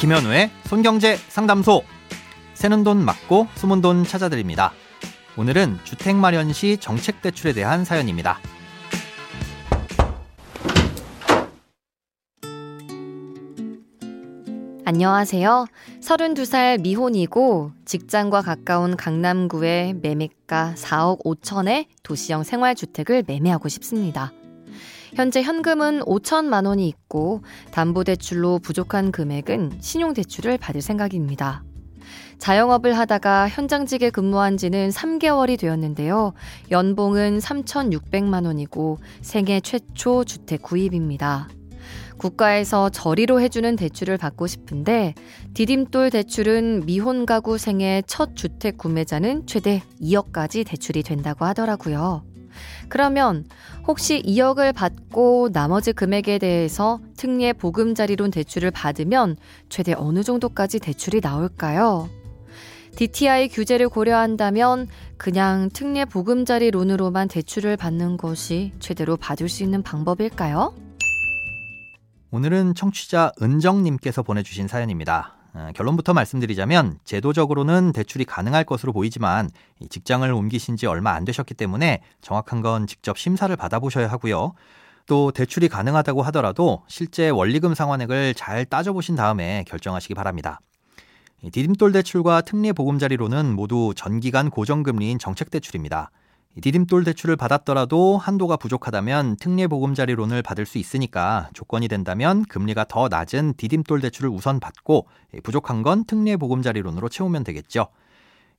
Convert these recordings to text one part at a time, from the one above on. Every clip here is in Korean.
김현우의 손경제 상담소. 새는 돈 맞고 숨은 돈 찾아드립니다. 오늘은 주택 마련 시 정책 대출에 대한 사연입니다. 안녕하세요. 32살 미혼이고 직장과 가까운 강남구의 매매가 4억 5천의 도시형 생활주택을 매매하고 싶습니다. 현재 현금은 5천만 원이 있고 담보대출로 부족한 금액은 신용대출을 받을 생각입니다. 자영업을 하다가 현장직에 근무한 지는 3개월이 되었는데요. 연봉은 3,600만 원이고 생애 최초 주택 구입입니다. 국가에서 저리로 해주는 대출을 받고 싶은데 디딤돌 대출은 미혼 가구 생애 첫 주택 구매자는 최대 2억까지 대출이 된다고 하더라고요. 그러면 혹시 2억을 받고 나머지 금액에 대해서 특례 보금자리론 대출을 받으면 최대 어느 정도까지 대출이 나올까요? DTI 규제를 고려한다면 그냥 특례 보금자리 론으로만 대출을 받는 것이 최대로 받을 수 있는 방법일까요? 오늘은 청취자 은정님께서 보내주신 사연입니다. 어, 결론부터 말씀드리자면 제도적으로는 대출이 가능할 것으로 보이지만 직장을 옮기신 지 얼마 안 되셨기 때문에 정확한 건 직접 심사를 받아보셔야 하고요. 또 대출이 가능하다고 하더라도 실제 원리금 상환액을 잘 따져보신 다음에 결정하시기 바랍니다. 디딤돌 대출과 특례 보금자리로는 모두 전기간 고정금리인 정책 대출입니다. 디딤돌 대출을 받았더라도 한도가 부족하다면 특례 보금자리론을 받을 수 있으니까 조건이 된다면 금리가 더 낮은 디딤돌 대출을 우선 받고 부족한 건 특례 보금자리론으로 채우면 되겠죠.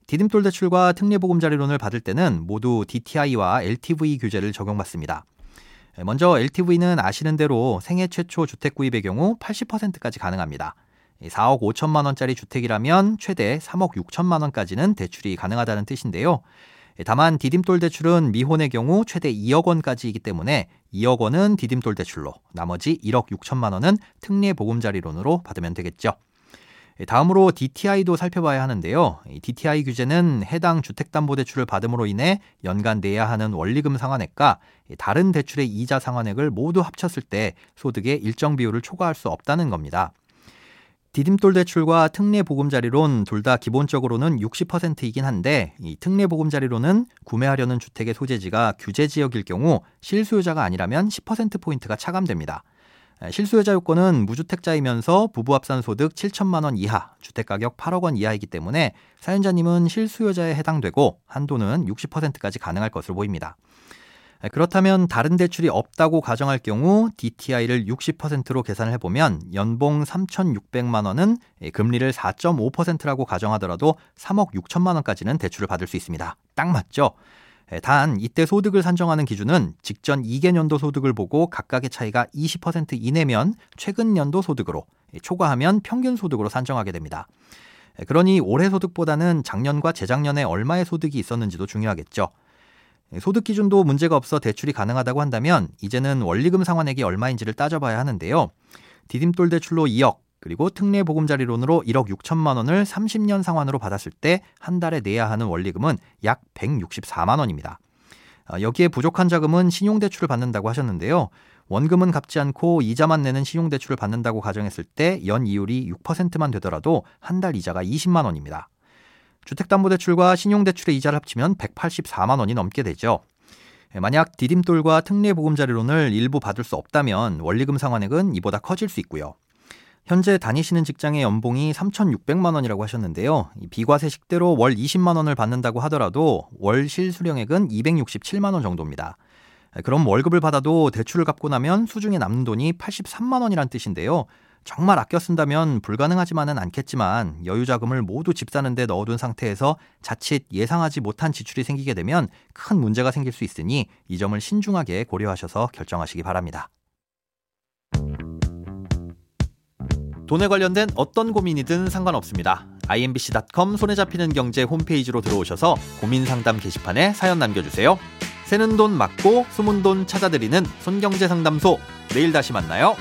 디딤돌 대출과 특례 보금자리론을 받을 때는 모두 DTI와 LTV 규제를 적용받습니다. 먼저 LTV는 아시는 대로 생애 최초 주택 구입의 경우 80%까지 가능합니다. 4억 5천만 원짜리 주택이라면 최대 3억 6천만 원까지는 대출이 가능하다는 뜻인데요. 다만 디딤돌 대출은 미혼의 경우 최대 2억 원까지이기 때문에 2억 원은 디딤돌 대출로 나머지 1억 6천만 원은 특례 보금자리론으로 받으면 되겠죠. 다음으로 DTI도 살펴봐야 하는데요. DTI 규제는 해당 주택담보대출을 받음으로 인해 연간 내야 하는 원리금 상환액과 다른 대출의 이자 상환액을 모두 합쳤을 때 소득의 일정 비율을 초과할 수 없다는 겁니다. 디딤돌 대출과 특례 보금자리론 둘 다 기본적으로는 60%이긴 한데 이 특례 보금자리론은 구매하려는 주택의 소재지가 규제 지역일 경우 실수요자가 아니라면 10% 포인트가 차감됩니다. 실수요자 요건은 무주택자이면서 부부 합산 소득 7천만 원 이하, 주택 가격 8억 원 이하이기 때문에 사연자님은 실수요자에 해당되고 한도는 60%까지 가능할 것으로 보입니다. 그렇다면 다른 대출이 없다고 가정할 경우 DTI를 60%로 계산을 해보면 연봉 3,600만 원은 금리를 4.5%라고 가정하더라도 3억 6천만 원까지는 대출을 받을 수 있습니다. 딱 맞죠? 단 이때 소득을 산정하는 기준은 직전 2개년도 소득을 보고 각각의 차이가 20% 이내면 최근 연도 소득으로 초과하면 평균 소득으로 산정하게 됩니다. 그러니 올해 소득보다는 작년과 재작년에 얼마의 소득이 있었는지도 중요하겠죠. 소득 기준도 문제가 없어 대출이 가능하다고 한다면 이제는 원리금 상환액이 얼마인지를 따져봐야 하는데요. 디딤돌 대출로 2억, 그리고 특례 보금자리론으로 1억 6천만 원을 30년 상환으로 받았을 때 한 달에 내야 하는 원리금은 약 164만 원입니다. 어, 여기에 부족한 자금은 신용대출을 받는다고 하셨는데요. 원금은 갚지 않고 이자만 내는 신용대출을 받는다고 가정했을 때 연 이율이 6%만 되더라도 한 달 이자가 20만 원입니다. 주택담보대출과 신용대출의 이자를 합치면 184만 원이 넘게 되죠. 예, 만약 디딤돌과 특례보금자리론을 일부 받을 수 없다면 원리금 상환액은 이보다 커질 수 있고요. 현재 다니시는 직장의 연봉이 3,600만 원이라고 하셨는데요. 비과세 식대로 월 20만 원을 받는다고 하더라도 월 실수령액은 267만 원 정도입니다. 예, 그럼 월급을 받아도 대출을 갚고 나면 수중에 남는 돈이 83만 원이란 뜻인데요. 정말 아껴 쓴다면 불가능하지만은 않겠지만 여유 자금을 모두 집 사는데 넣어둔 상태에서 자칫 예상하지 못한 지출이 생기게 되면 큰 문제가 생길 수 있으니 이 점을 신중하게 고려하셔서 결정하시기 바랍니다. 돈에 관련된 어떤 고민이든 상관없습니다. imbc.com 손에 잡히는 경제 홈페이지로 들어오셔서 고민 상담 게시판에 사연 남겨주세요. 새는 돈 맞고 숨은 돈 찾아드리는 손경제 상담소. 내일 다시 만나요.